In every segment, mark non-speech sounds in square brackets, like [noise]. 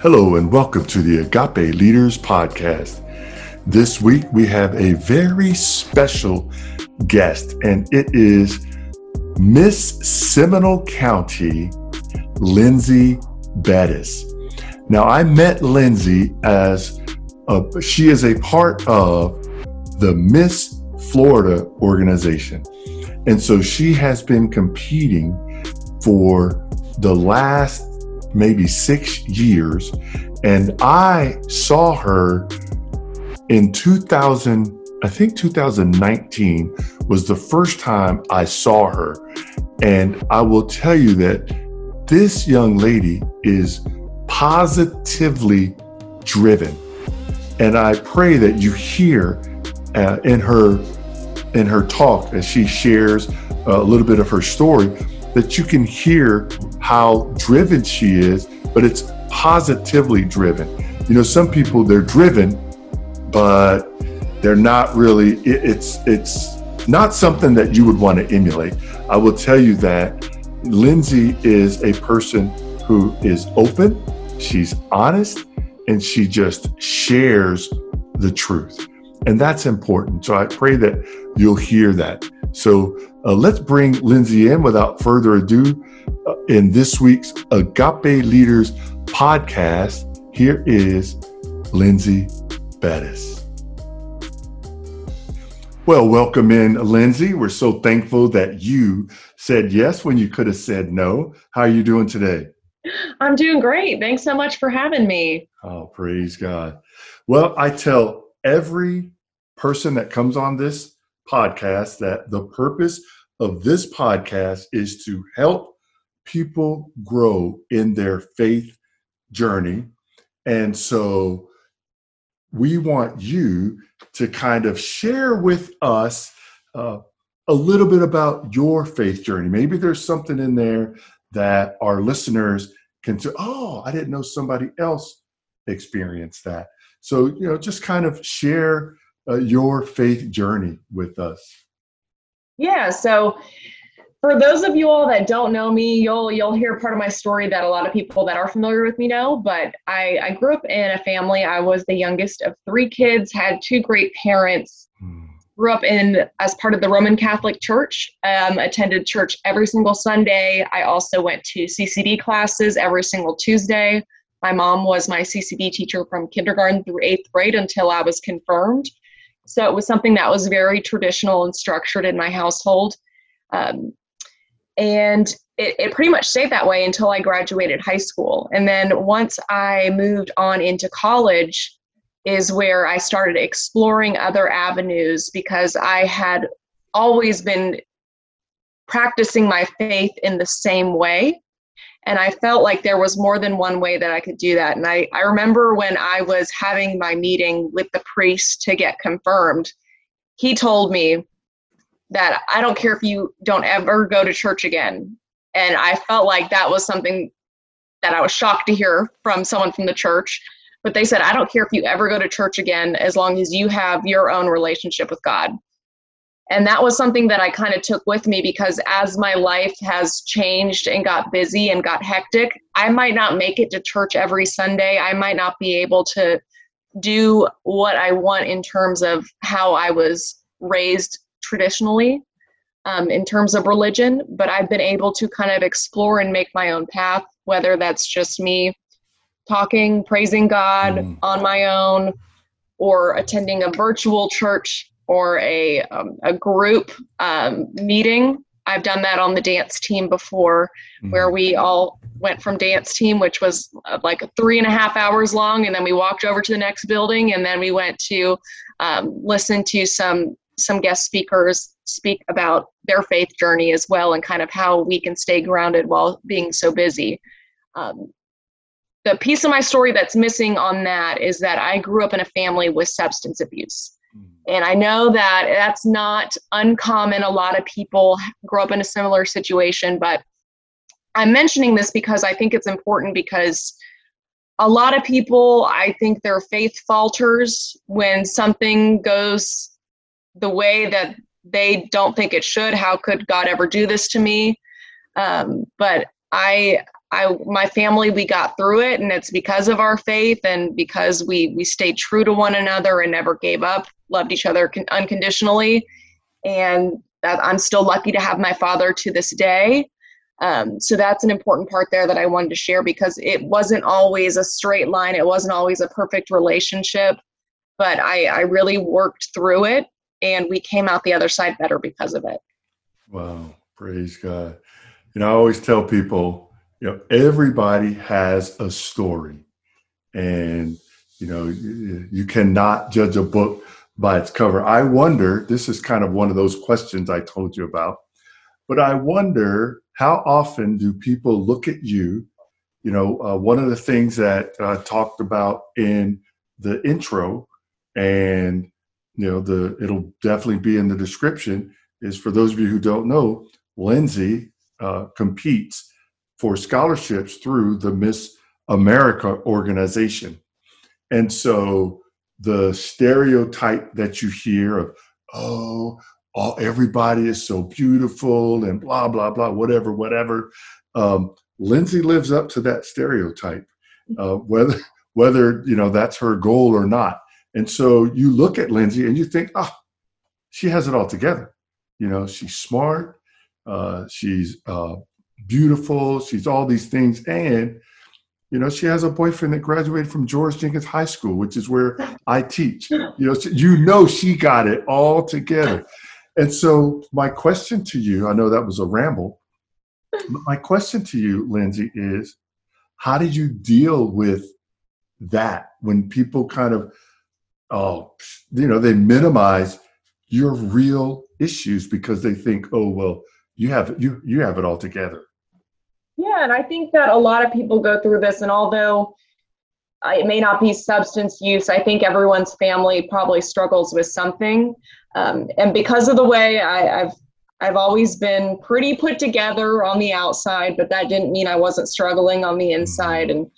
Hello, and welcome to the Agape Leaders Podcast. This week we have a very special guest, and it is Miss Seminole County, Lindsay Bettis. Now, I met Lindsay as a, she is a part of the Miss Florida organization. And so she has been competing for the last maybe six years. And I saw her in 2000, I think 2019 was the first time I saw her. And I will tell you that this young lady is positively driven. And I pray that you hear uh, in her in her talk as she shares a little bit of her story that you can hear how driven she is, but it's positively driven. You know, some people they're driven, but they're not really. It, it's it's not something that you would want to emulate. I will tell you that Lindsay is a person who is open, she's honest, and she just shares the truth. And that's important. So I pray that you'll hear that. So uh, let's bring Lindsay in without further ado uh, in this week's Agape Leaders podcast. Here is Lindsay Bettis. Well, welcome in, Lindsay. We're so thankful that you said yes when you could have said no. How are you doing today? I'm doing great. Thanks so much for having me. Oh, praise God. Well, I tell every person that comes on this podcast that the purpose of this podcast is to help people grow in their faith journey. And so we want you to kind of share with us uh, a little bit about your faith journey. Maybe there's something in there that our listeners can say, oh, I didn't know somebody else experienced that. So, you know, just kind of share uh, your faith journey with us. Yeah. So, for those of you all that don't know me, you'll you'll hear part of my story that a lot of people that are familiar with me know. But I, I grew up in a family. I was the youngest of three kids. Had two great parents. Hmm. Grew up in as part of the Roman Catholic Church. Um, attended church every single Sunday. I also went to CCD classes every single Tuesday. My mom was my CCD teacher from kindergarten through eighth grade until I was confirmed. So it was something that was very traditional and structured in my household. Um, and it, it pretty much stayed that way until I graduated high school. And then once I moved on into college, is where I started exploring other avenues because I had always been practicing my faith in the same way and i felt like there was more than one way that i could do that. And i, I remember when i was having my meeting with the priest to get confirmed he told me that i don't care if you don't ever go to church again. And i felt like that was something that i was shocked to hear from someone from the church. But they said i don't care if you ever go to church again as long as you have your own relationship with god and that was something that I kind of took with me because as my life has changed and got busy and got hectic, I might not make it to church every Sunday. I might not be able to do what I want in terms of how I was raised traditionally um, in terms of religion, but I've been able to kind of explore and make my own path, whether that's just me talking, praising God mm. on my own, or attending a virtual church or a, um, a group um, meeting. I've done that on the dance team before, mm-hmm. where we all went from dance team, which was uh, like three and a half hours long, and then we walked over to the next building, and then we went to um, listen to some some guest speakers speak about their faith journey as well, and kind of how we can stay grounded while being so busy. Um, the piece of my story that's missing on that is that I grew up in a family with substance abuse. And I know that that's not uncommon. A lot of people grow up in a similar situation, but I'm mentioning this because I think it's important because a lot of people, I think their faith falters when something goes the way that they don't think it should. How could God ever do this to me? Um, but I I my family we got through it and it's because of our faith and because we we stayed true to one another and never gave up, loved each other con- unconditionally and that I'm still lucky to have my father to this day. Um, so that's an important part there that I wanted to share because it wasn't always a straight line. It wasn't always a perfect relationship, but I, I really worked through it and we came out the other side better because of it. Wow. Praise God. You know, I always tell people, you know everybody has a story. And you know you, you cannot judge a book by its cover. I wonder this is kind of one of those questions i told you about but i wonder how often do people look at you? You know uh, one of the things that i talked about in the intro and you know the it'll definitely be in the description is for those of you who don't know lindsay uh, competes for scholarships through the Miss America organization. And so the stereotype that you hear of, oh, all, everybody is so beautiful and blah, blah, blah, whatever, whatever. Um, Lindsay lives up to that stereotype, uh, whether, whether, you know, that's her goal or not. And so you look at Lindsay and you think, oh, she has it all together. You know, she's smart. Uh, she's uh, beautiful. She's all these things. And, you know, she has a boyfriend that graduated from George Jenkins High School, which is where I teach. You know, so you know she got it all together. And so my question to you, I know that was a ramble, but my question to you, Lindsay, is how did you deal with that when people kind of, oh, you know, they minimize your real issues because they think, oh, well, you have you you have it all together. Yeah, and I think that a lot of people go through this, and although uh, it may not be substance use, I think everyone's family probably struggles with something. Um, and because of the way I, I've I've always been pretty put together on the outside, but that didn't mean I wasn't struggling on the inside. And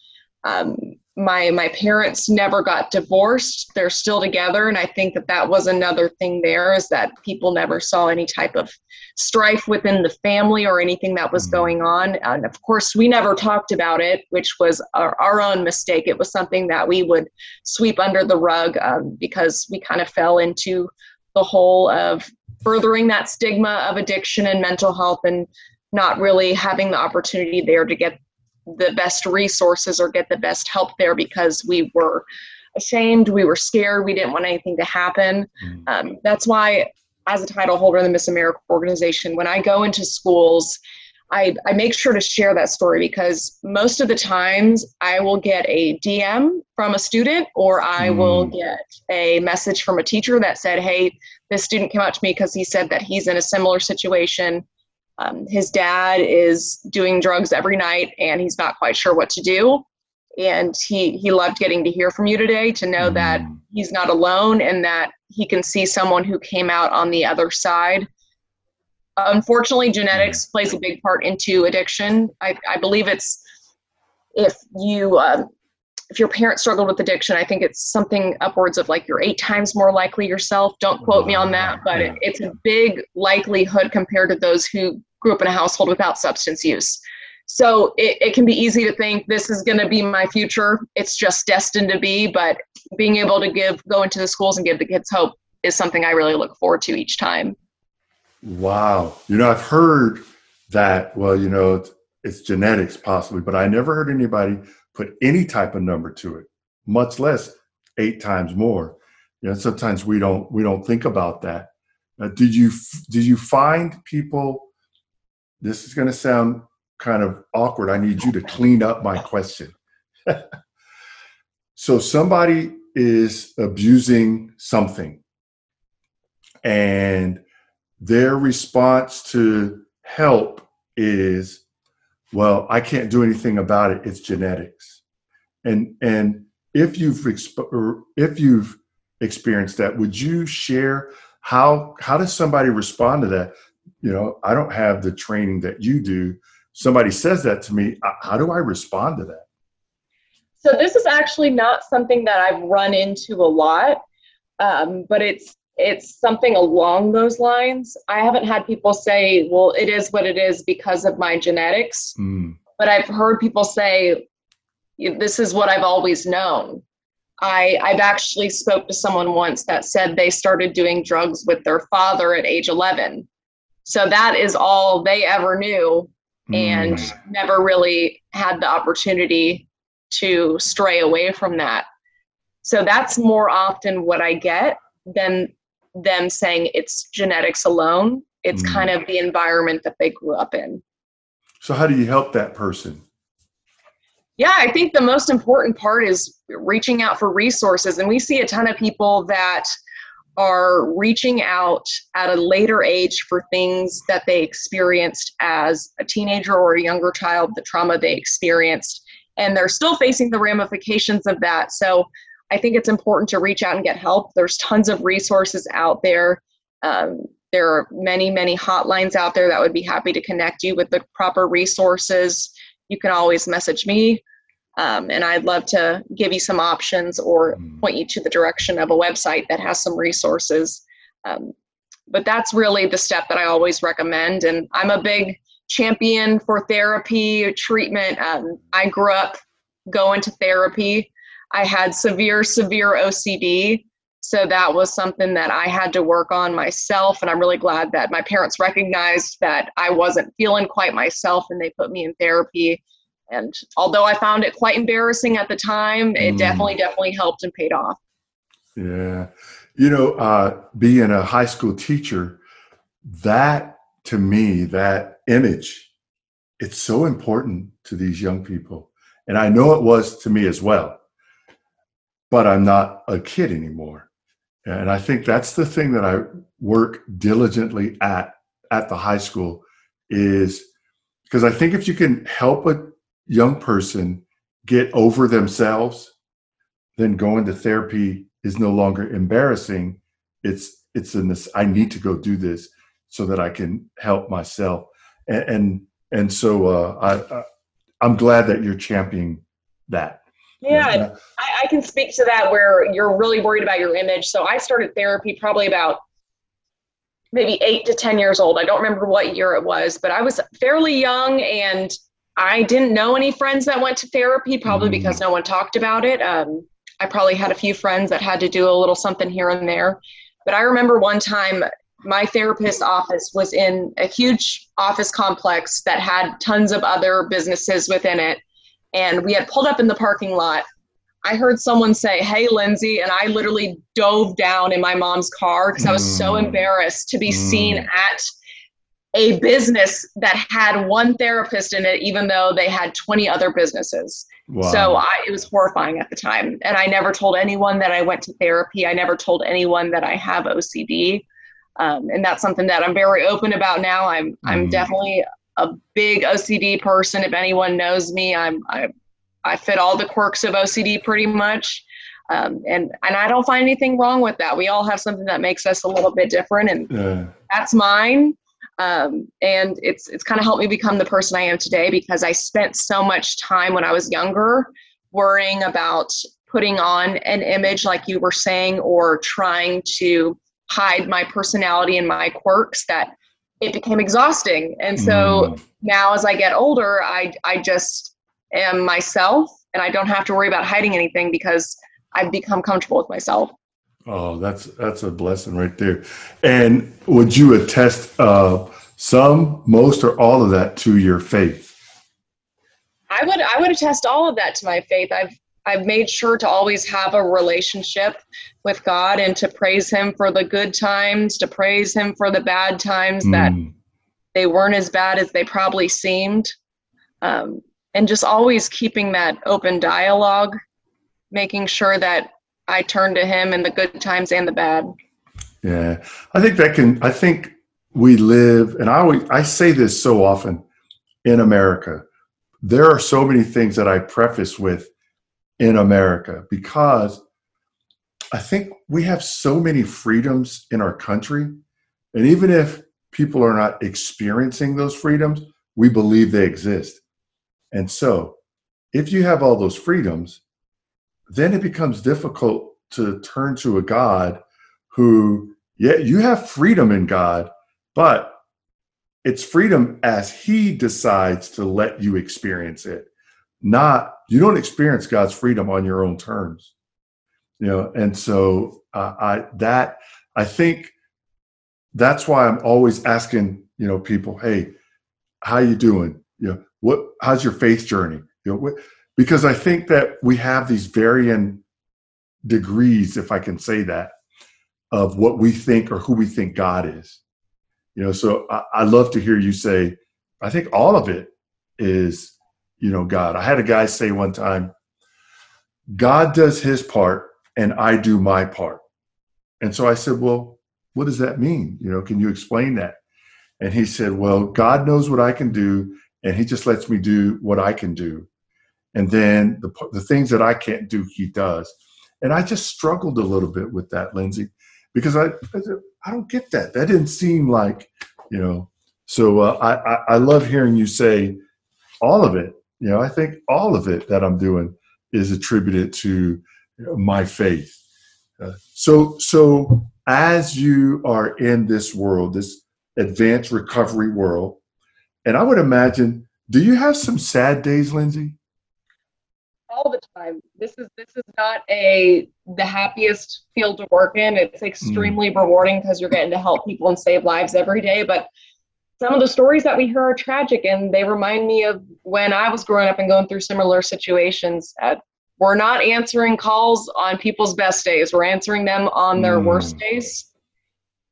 um, my my parents never got divorced; they're still together, and I think that that was another thing. There is that people never saw any type of strife within the family or anything that was mm-hmm. going on. And of course, we never talked about it, which was our, our own mistake. It was something that we would sweep under the rug um, because we kind of fell into the whole of furthering that stigma of addiction and mental health and not really having the opportunity there to get the best resources or get the best help there because we were ashamed, we were scared, we didn't want anything to happen. Mm. Um, that's why as a title holder in the Miss America organization, when I go into schools, I, I make sure to share that story because most of the times I will get a DM from a student or I mm. will get a message from a teacher that said, Hey, this student came out to me because he said that he's in a similar situation. Um, his dad is doing drugs every night and he's not quite sure what to do. And he he loved getting to hear from you today to know mm. that he's not alone and that he can see someone who came out on the other side. Unfortunately genetics plays a big part into addiction. I, I believe it's if you uh, if your parents struggled with addiction i think it's something upwards of like you're eight times more likely yourself. Don't quote me on that but it, it's a big likelihood compared to those who grew up in a household without substance use so it, it can be easy to think this is going to be my future. It's just destined to be. But being able to give, go into the schools and give the kids hope is something I really look forward to each time. Wow. You know, I've heard that, well, you know, it's, genetics possibly, but I never heard anybody put any type of number to it, much less eight times more. You know, sometimes we don't we don't think about that. Uh, did you did you find people? This is going to sound kind of awkward. I need you to clean up my question. [laughs] so somebody is abusing something and their response to help is well i can't do anything about it it's genetics and and if you've exp- if you've experienced that would you share how how does somebody respond to that you know i don't have the training that you do somebody says that to me, how do I respond to that? So this is actually not something that I've run into a lot, um, but it's it's something along those lines. I haven't had people say, "Well, it is what it is because of my genetics." Mm. but I've heard people say, this is what I've always known. I, I've actually spoke to someone once that said they started doing drugs with their father at age 11. So that is all they ever knew and mm. never really had the opportunity to stray away from that. So that's more often what I get than them saying it's genetics alone. It's mm. kind of the environment that they grew up in. So, how do you help that person? Yeah, I think the most important part is reaching out for resources. And we see a ton of people that are reaching out at a later age for things that they experienced as a teenager or a younger child, the trauma they experienced, and they're still facing the ramifications of that. So I think it's important to reach out and get help. There's tons of resources out there. Um, there are many, many hotlines out there that would be happy to connect you with the proper resources. You can always message me um, and I'd love to give you some options or mm. point you to the direction of a website that has some resources. Um, but that's really the step that I always recommend. And I'm a big champion for therapy treatment. Um, I grew up going to therapy. I had severe, severe OCD. So that was something that I had to work on myself. And I'm really glad that my parents recognized that I wasn't feeling quite myself and they put me in therapy and although I found it quite embarrassing at the time, it mm. definitely, definitely helped and paid off. Yeah. You know, uh, being a high school teacher, that to me, that image, it's so important to these young people. And I know it was to me as well, but I'm not a kid anymore. And I think that's the thing that I work diligently at at the high school is because I think if you can help a young person get over themselves, then going to therapy is no longer embarrassing. It's it's in this. I need to go do this so that I can help myself. And and, and so uh, I, I'm glad that you're championing that. Yeah, I, I can speak to that where you're really worried about your image. So I started therapy probably about maybe eight to 10 years old. I don't remember what year it was, but I was fairly young and I didn't know any friends that went to therapy, probably mm. because no one talked about it. Um, I probably had a few friends that had to do a little something here and there. But I remember one time my therapist's office was in a huge office complex that had tons of other businesses within it. And we had pulled up in the parking lot. I heard someone say, Hey, Lindsay. And I literally dove down in my mom's car because I was so mm. embarrassed to be mm. seen at a business that had one therapist in it, even though they had 20 other businesses. Wow. So I, it was horrifying at the time. And I never told anyone that I went to therapy. I never told anyone that I have OCD. Um, and that's something that I'm very open about now. I'm, I'm mm. definitely a big OCD person. If anyone knows me, I'm, I, I fit all the quirks of OCD pretty much. Um, and and I don't find anything wrong with that. We all have something that makes us a little bit different, and that's mine. Um, and it's it's kind of helped me become the person I am today because I spent so much time when I was younger worrying about putting on an image like you were saying or trying to hide my personality and my quirks that it became exhausting. And so mm. now as I get older, I I just am myself and I don't have to worry about hiding anything because I've become comfortable with myself. Oh, that's that's a blessing right there. And would you attest uh, some, most, or all of that to your faith? I would I would attest all of that to my faith. I've I've made sure to always have a relationship with God and to praise Him for the good times, to praise Him for the bad times mm. that they weren't as bad as they probably seemed. Um, and just always keeping that open dialogue, making sure that I turn to him in the good times and the bad. Yeah, I think that can. I think we live, and I always I say this so often in America. There are so many things that I preface with in America because I think we have so many freedoms in our country, and even if people are not experiencing those freedoms, we believe they exist. And so, if you have all those freedoms, then it becomes difficult to turn to a God who, yeah, you have freedom in God, but it's freedom as he decides to let you experience it. Not you don't experience god's freedom on your own terms. You know and so uh, i that i think that's why i'm always asking you know people hey how you doing? You know what how's your faith journey? You know what, because i think that we have these varying degrees if i can say that of what we think or who we think god is. You know so I, I love to hear you say i think all of it is you know god. I had a guy say one time god does his part and i do my part. And so i said well what does that mean? You know can you explain that? And he said well god knows what i can do and he just lets me do what i can do and then the, the things that i can't do he does and i just struggled a little bit with that lindsay because I, I, I don't get that. That didn't seem like, you know. So uh, I, I love hearing you say all of it. You know, I think all of it that I'm doing is attributed to my faith. Uh, so so as you are in this world, this advanced recovery world, and I would imagine, do you have some sad days, Lindsay? Time. This is this is not a the happiest field to work in. It's extremely mm. rewarding because you're getting to help people and save lives every day. But some of the stories that we hear are tragic, and they remind me of when I was growing up and going through similar situations. Uh, we're not answering calls on people's best days. We're answering them on their mm. worst days,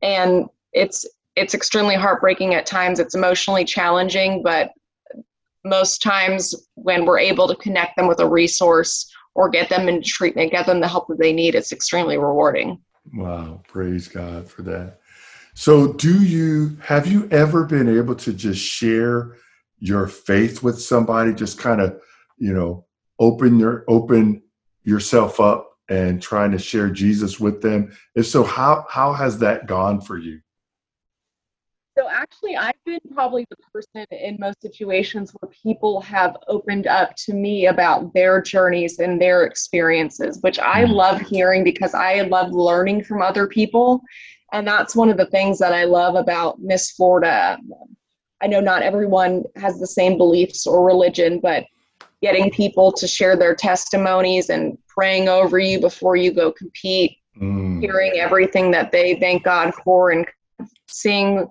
and it's it's extremely heartbreaking at times. It's emotionally challenging, but most times when we're able to connect them with a resource or get them into treatment, get them the help that they need, it's extremely rewarding. Wow, praise God for that. So, do you have you ever been able to just share your faith with somebody, just kind of, you know, open your open yourself up and trying to share Jesus with them? If so, how how has that gone for you? Actually, I've been probably the person in most situations where people have opened up to me about their journeys and their experiences, which I mm. love hearing because I love learning from other people. And that's one of the things that I love about Miss Florida. I know not everyone has the same beliefs or religion, but getting people to share their testimonies and praying over you before you go compete, mm. hearing everything that they thank God for, and seeing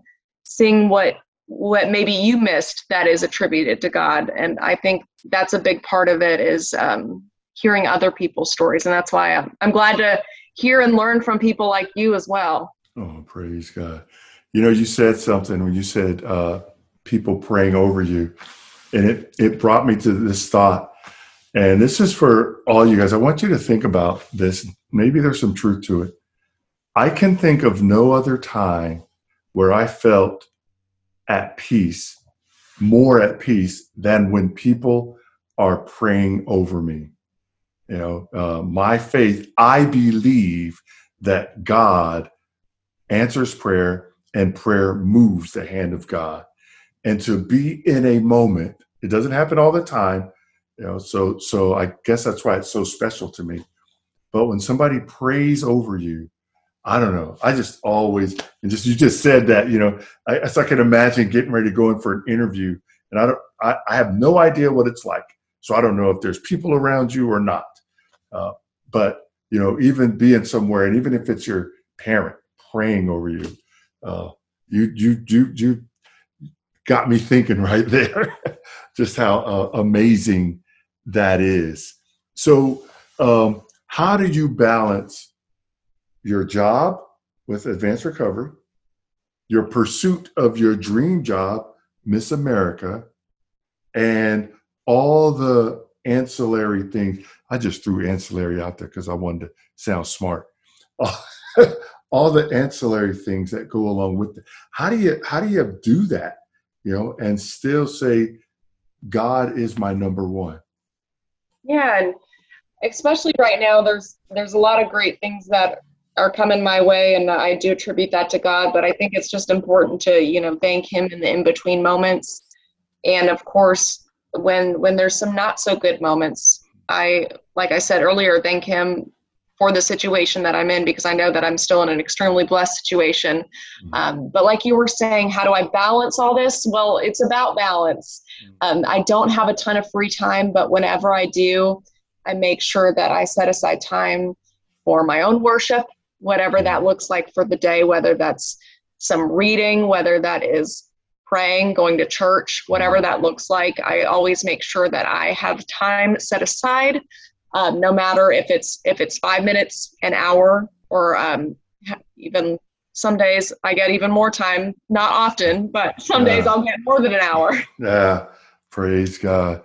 seeing what what maybe you missed that is attributed to God. And I think that's a big part of it is um, hearing other people's stories. And that's why I'm, I'm glad to hear and learn from people like you as well. Oh, praise God. You know, you said something when you said uh, people praying over you, and it, it brought me to this thought. And this is for all you guys. I want you to think about this. Maybe there's some truth to it. I can think of no other time where I felt at peace, more at peace than when people are praying over me. You know, uh, my faith, I believe that God answers prayer and prayer moves the hand of God. And to be in a moment, it doesn't happen all the time, you know, so so I guess that's why it's so special to me. But when somebody prays over you I don't know. I just always and just you just said that you know I, I can imagine getting ready to go in for an interview and I don't I, I, have no idea what it's like. So I don't know if there's people around you or not. Uh, but you know, even being somewhere and even if it's your parent praying over you, uh, you you you you got me thinking [laughs] right there, just how uh, amazing that is. So um, how do you balance? Your job with advanced recovery, your pursuit of your dream job, Miss America, and all the ancillary things. I just threw ancillary out there because I wanted to sound smart. [laughs] all the ancillary things that go along with it. How do you how do you do that? You know, and still say, God is my number one. Yeah, and especially right now, there's there's a lot of great things that are coming my way and i do attribute that to god but i think it's just important to you know thank him in the in between moments and of course when when there's some not so good moments i like i said earlier thank him for the situation that I'm in because I know that I'm still in an extremely blessed situation. Mm-hmm. Um, but like you were saying, how do I balance all this? Well, it's about balance. Mm-hmm. Um, I don't have a ton of free time, but whenever I do, I make sure that I set aside time for my own worship, whatever that looks like for the day, whether that's some reading, whether that is praying, going to church, whatever that looks like. I always make sure that I have time set aside um, no matter if it's if it's five minutes, an hour, or um, even some days I get even more time. Not often, but some yeah. days I'll get more than an hour. [laughs] Yeah, praise God.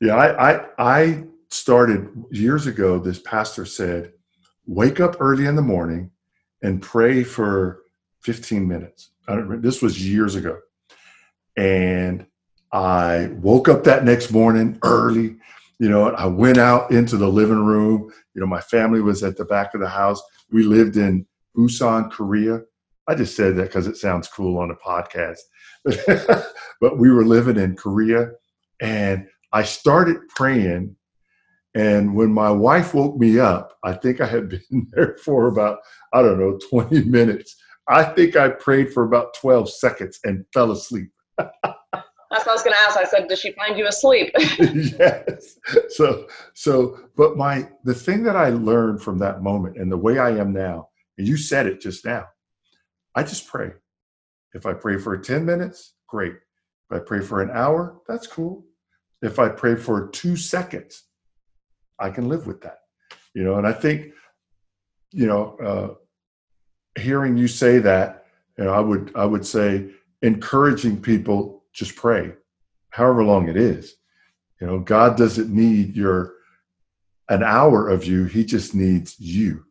Yeah, I, I I started years ago. This pastor said, "Wake up early in the morning and pray for 15 minutes." this was years ago, and I woke up that next morning early you know, I went out into the living room. You know, my family was at the back of the house. We lived in Busan, Korea. I just said that because it sounds cool on a podcast. [laughs] but we were living in Korea and I started praying. And when my wife woke me up, I think I had [laughs] been there for about, I don't know, 20 minutes. I think I prayed for about 12 seconds and fell asleep. [laughs] That's what I was going to ask. I said, "Does she find you asleep?" [laughs] yes. So, so, but my the thing that I learned from that moment and the way I am now, and you said it just now, I just pray. If I pray for ten minutes, great. If I pray for an hour, that's cool. If I pray for two seconds, I can live with that. You know, and I think, you know, uh, hearing you say that, you know, I would I would say encouraging people just pray, however long it is. You know, God doesn't need your an hour of you; He just needs you,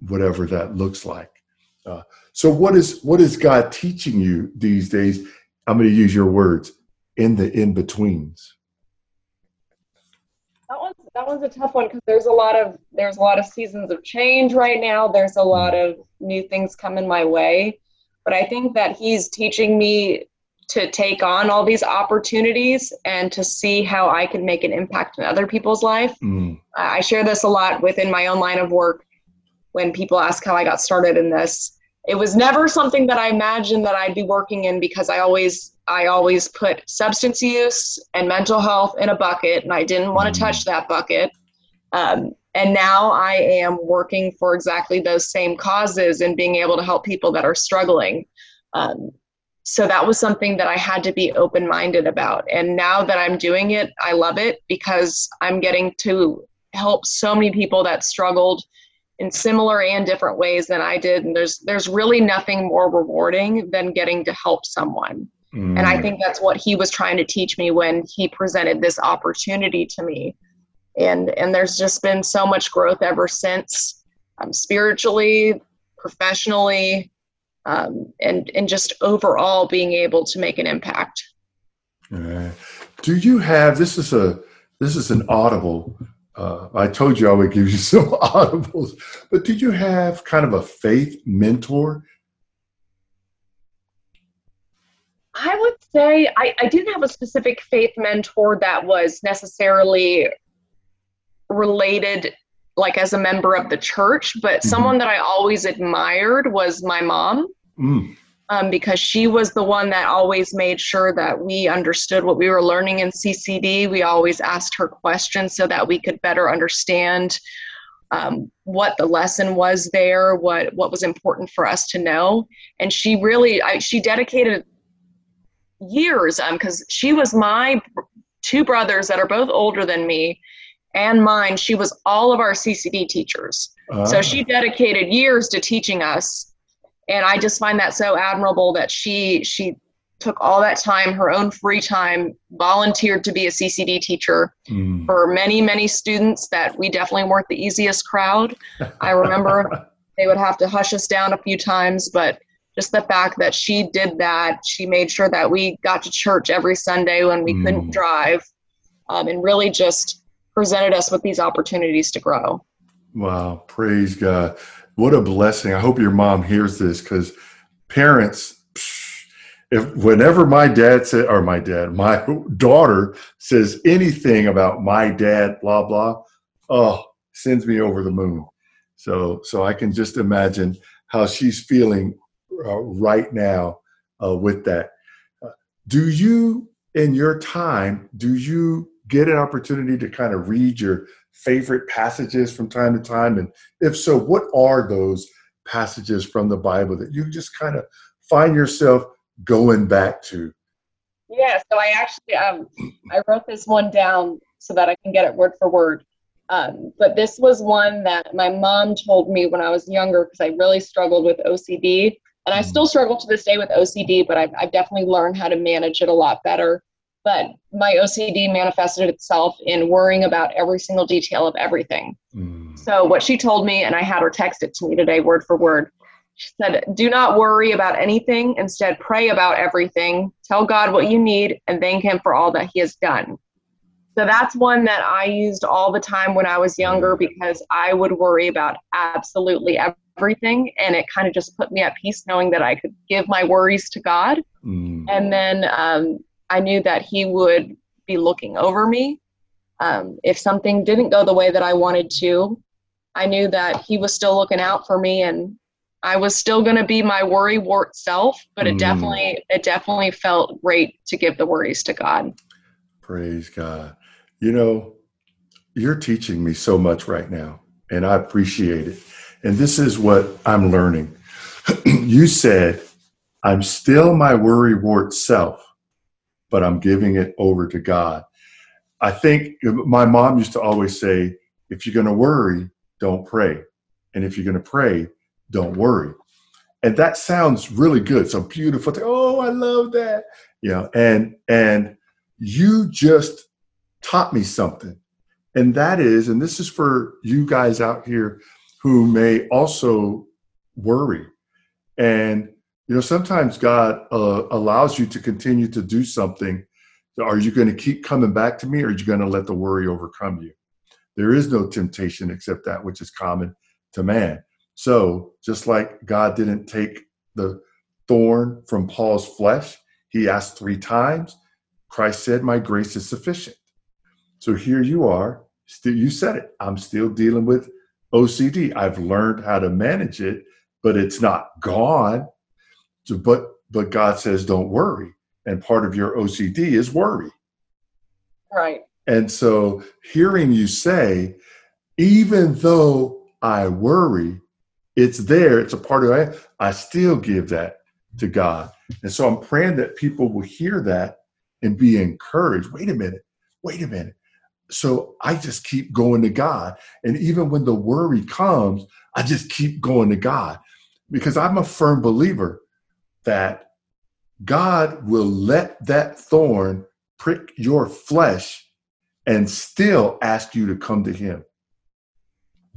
whatever that looks like. Uh, so, what is what is God teaching you these days? I'm going to use your words in the in betweens. That one's a tough one because there's a lot of there's a lot of seasons of change right now. There's a lot mm. of new things coming my way, but I think that He's teaching me to take on all these opportunities and to see how I can make an impact in other people's life. Mm. I share this a lot within my own line of work when people ask how I got started in this. It was never something that I imagined that I'd be working in because I always I always put substance use and mental health in a bucket and I didn't want to mm. touch that bucket. Um, and now I am working for exactly those same causes and being able to help people that are struggling. Um, so that was something that I had to be open minded about. And now that I'm doing it, I love it because I'm getting to help so many people that struggled in similar and different ways than I did. And there's there's really nothing more rewarding than getting to help someone. Mm. And I think that's what he was trying to teach me when he presented this opportunity to me. And and there's just been so much growth ever since, um, spiritually, professionally, um, and and just overall being able to make an impact. Uh, do you have this is a this is an audible. Uh, I told you I would give you [laughs] some audibles, but did you have kind of a faith mentor? I would say I, I didn't have a specific faith mentor that was necessarily related like as a member of the church, but mm-hmm. someone that I always admired was my mom. Mm. Um, because she was the one that always made sure that we understood what we were learning in CCD. We always asked her questions so that we could better understand um, what the lesson was there, what what was important for us to know. And she really, I, she dedicated years because um, she was my two brothers that are both older than me and mine, she was all of our CCD teachers. Uh-huh. So she dedicated years to teaching us. And I just find that so admirable that she she took all that time, her own free time, volunteered to be a CCD teacher mm. for many, many students that we definitely weren't the easiest crowd. I remember [laughs] they would have to hush us down a few times, but just the fact that she did that, she made sure that we got to church every Sunday when we mm. couldn't drive, um, and really just presented us with these opportunities to grow. Wow, praise God. What a blessing. I hope your mom hears this because parents, if whenever my dad said, or my dad, my daughter says anything about my dad, blah, blah, oh, sends me over the moon. So so I can just imagine how she's feeling uh, right now uh, with that. Uh, do you, in your time, do you get an opportunity to kind of read your favorite passages from time to time? And if so, what are those passages from the Bible that you just kind of find yourself going back to? Yeah, so I actually um, I wrote this one down so that I can get it word for word. Um, but this was one that my mom told me when I was younger because I really struggled with OCD. And I mm. still struggle to this day with OCD, but I've, I've definitely learned how to manage it a lot better. But my OCD manifested itself in worrying about every single detail of everything. Mm. So, what she told me, and I had her text it to me today, word for word, she said, Do not worry about anything. Instead, pray about everything. Tell God what you need and thank Him for all that He has done. So that's one that I used all the time when I was younger because I would worry about absolutely everything. And it kind of just put me at peace knowing that I could give my worries to God. Mm. And then um, I knew that He would be looking over me. Um, if something didn't go the way that I wanted to, I knew that He was still looking out for me and I was still going to be my worry wart self, but it mm. definitely it definitely felt great to give the worries to God. Praise God. You know, you're teaching me so much right now, and I appreciate it. And this is what I'm learning. [clears throat] you said, I'm still my worry wart self, but I'm giving it over to God. I think my mom used to always say, if you're going to worry, don't pray. And if you're going to pray, don't worry. And that sounds really good. So beautiful. Oh, I love that. Know, and and you just taught me something. And that is, and this is for you guys out here who may also worry. And you know, sometimes God uh, allows you to continue to do something. Are you going to keep coming back to me, or are you going to let the worry overcome you? There is no temptation except that which is common to man. So, just like God didn't take the thorn from Paul's flesh, he asked three times. Christ said, My grace is sufficient. So here you are, still you said it. I'm still dealing with OCD. I've learned how to manage it, but it's not gone. So, but but God says don't worry. And part of your OCD is worry. Right. And so hearing you say, even though I worry, it's there, it's a part of it. I still give that to God. And so I'm praying that people will hear that and be encouraged. Wait a minute, wait a minute. So I just keep going to God. And even when the worry comes, I just keep going to God because I'm a firm believer that God will let that thorn prick your flesh and still ask you to come to Him.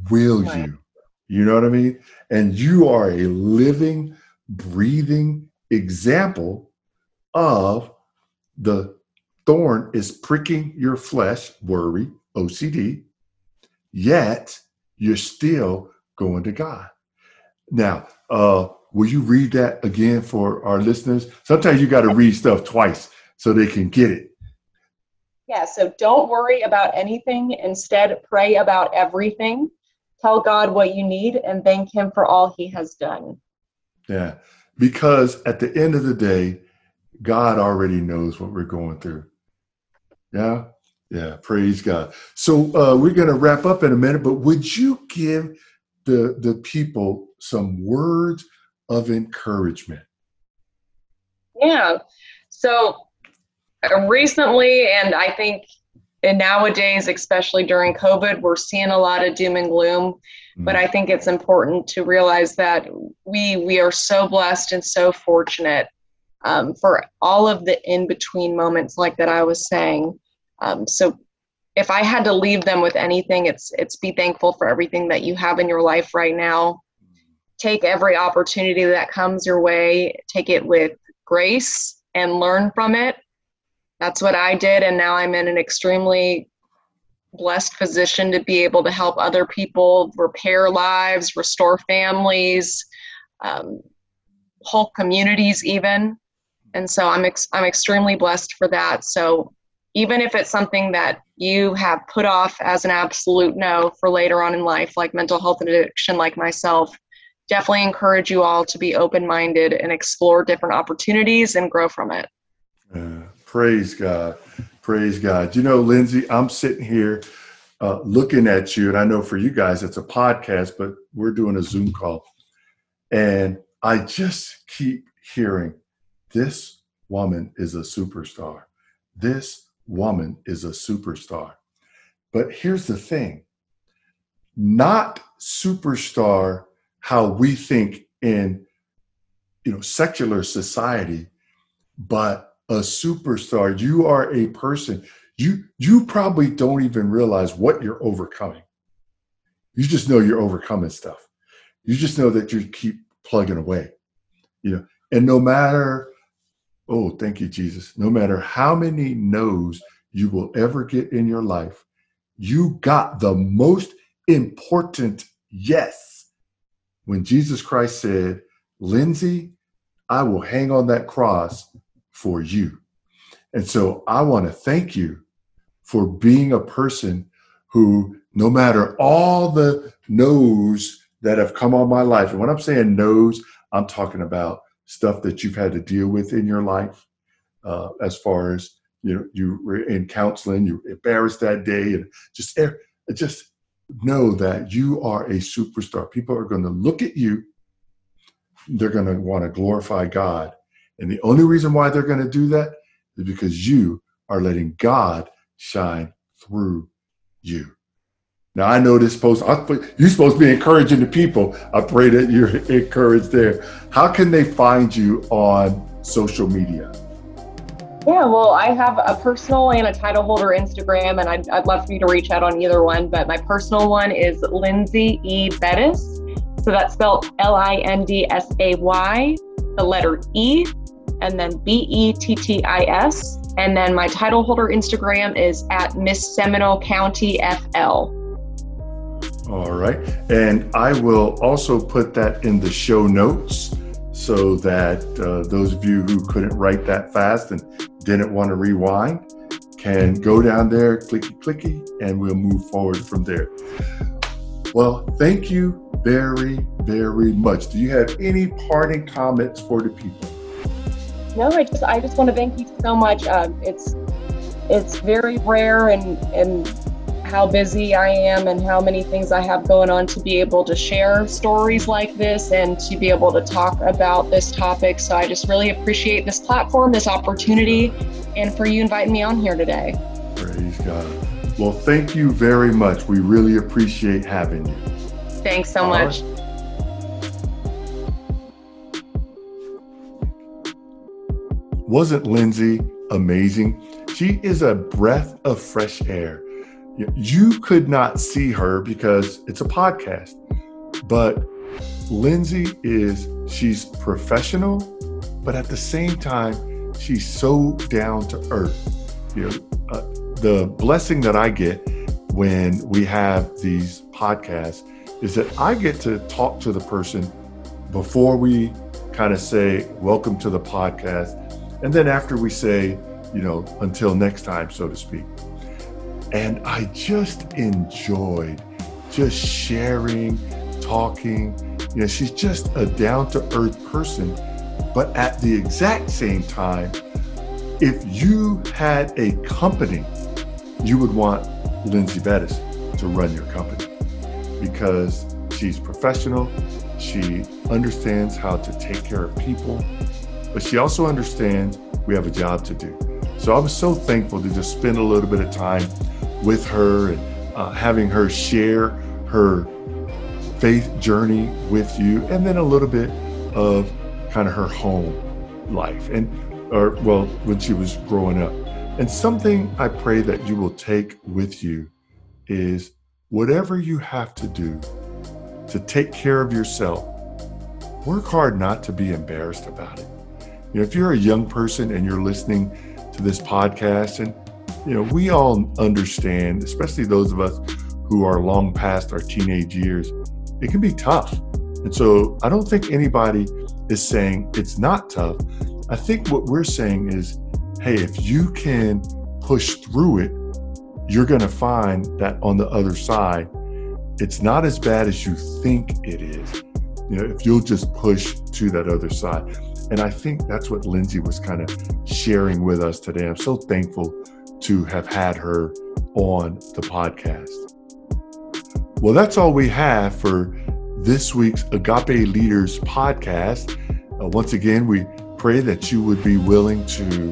Will you? You know what I mean? And you are a living, breathing example of the thorn is pricking your flesh, worry, OCD, yet you're still going to God. Now, uh, will you read that again for our listeners? Sometimes you got to read stuff twice so they can get it. Yeah, so don't worry about anything. Instead, pray about everything. Tell God what you need and thank Him for all He has done. Yeah, because at the end of the day, God already knows what we're going through. Yeah, yeah, praise God. So uh, we're going to wrap up in a minute, but would you give the the people some words of encouragement? Yeah. So uh, recently, and I think and nowadays, especially during COVID, we're seeing a lot of doom and gloom. Mm-hmm. But I think it's important to realize that we we are so blessed and so fortunate um, for all of the in between moments, like that I was saying. Um, so, if I had to leave them with anything, it's it's be thankful for everything that you have in your life right now. Take every opportunity that comes your way. Take it with grace and learn from it that's what I did. And now I'm in an extremely blessed position to be able to help other people repair lives, restore families, um, whole communities, even. And so I'm ex- I'm extremely blessed for that. So even if it's something that you have put off as an absolute no for later on in life, like mental health and addiction, like myself, definitely encourage you all to be open minded and explore different opportunities and grow from it. Uh, praise God. Praise God. You know, Lindsay, I'm sitting here uh, looking at you, and I know for you guys it's a podcast, but we're doing a Zoom call. And I just keep hearing this woman is a superstar. This woman is a superstar. But here's the thing. Not superstar how we think in you know secular society but a superstar. You are a person. You you probably don't even realize what you're overcoming. You just know you're overcoming stuff. You just know that you keep plugging away you know. And no matter oh thank you jesus. No matter how many no's you will ever get in your life you got the most important yes. When jesus christ said lindsay i will hang on that cross for you. And so i want to thank you for being a person who, no matter all the no's that have come on my life, and when I'm saying no's, I'm talking about stuff that you've had to deal with in your life, uh, as far as you know, you were in counseling, you were embarrassed that day, and just just know that you are a superstar. People are going to look at you. They're going to want to glorify God, and the only reason why they're going to do that is because you are letting God shine through you. Now I know this post. You're supposed to be encouraging the people. I pray that you're [laughs] encouraged there. How can they find you on social media? Yeah, well, I have a personal and a title holder Instagram, and I'd, I'd love for you to reach out on either one. But my personal one is Lindsay E. Bettis. So that's spelled L I N D S A Y, the letter E, and then B E T T I S. And then my title holder Instagram is at Miss Seminole County FL. All right. And I will also put that in the show notes so that uh, those of you who couldn't write that fast and didn't want to rewind can go down there, clicky clicky, and we'll move forward from there. Well, thank you very, very much. Do you have any parting comments for the people? no, I just I just want to thank you so much. Uh, it's it's very rare and and how busy I am and how many things I have going on to be able to share stories like this and to be able to talk about this topic. So I just really appreciate this platform, this opportunity, and for you inviting me on here today. Praise God. Well, thank you very much. We really appreciate having you. Thanks so All much. Right. Wasn't Lindsay amazing? She is a breath of fresh air. You could not see her because it's a podcast, but Lindsay is, she's professional, but at the same time, she's so down to earth. You know, uh, the blessing that I get when we have these podcasts is that I get to talk to the person before we kind of say, Welcome to the podcast and then after we say, you know, until next time, so to speak. And I just enjoyed just sharing, talking. You know, she's just a down to earth person. But at the exact same time, if you had a company, you would want Lindsay Bettis to run your company because she's professional. She understands how to take care of people but she also understands we have a job to do. So I was so thankful to just spend a little bit of time with her and uh, having her share her faith journey with you, and then a little bit of kind of her home life and or well when she was growing up. And something I pray that you will take with you is whatever you have to do to take care of yourself, work hard not to be embarrassed about it. You know, if you're a young person and you're listening to this podcast, and you know, we all understand, especially those of us who are long past our teenage years, it can be tough. And so I don't think anybody is saying it's not tough. I think what we're saying is, hey, if you can push through it, you're going to find that on the other side, it's not as bad as you think it is. You know, if you'll just push to that other side. And I think that's what Lindsay was kind of sharing with us today. I'm so thankful to have had her on the podcast. Well, that's all we have for this week's Agape Leaders podcast. Uh, once again, we pray that you would be willing to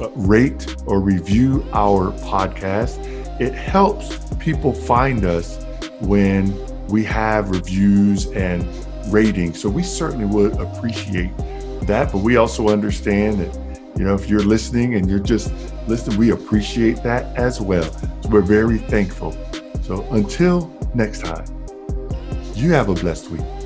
uh, rate or review our podcast. It helps people find us when we have reviews and ratings. So we certainly would appreciate that. But we also understand that, you know, if you're listening and you're just listening, we appreciate that as well. So we're very thankful. So until next time, you have a blessed week.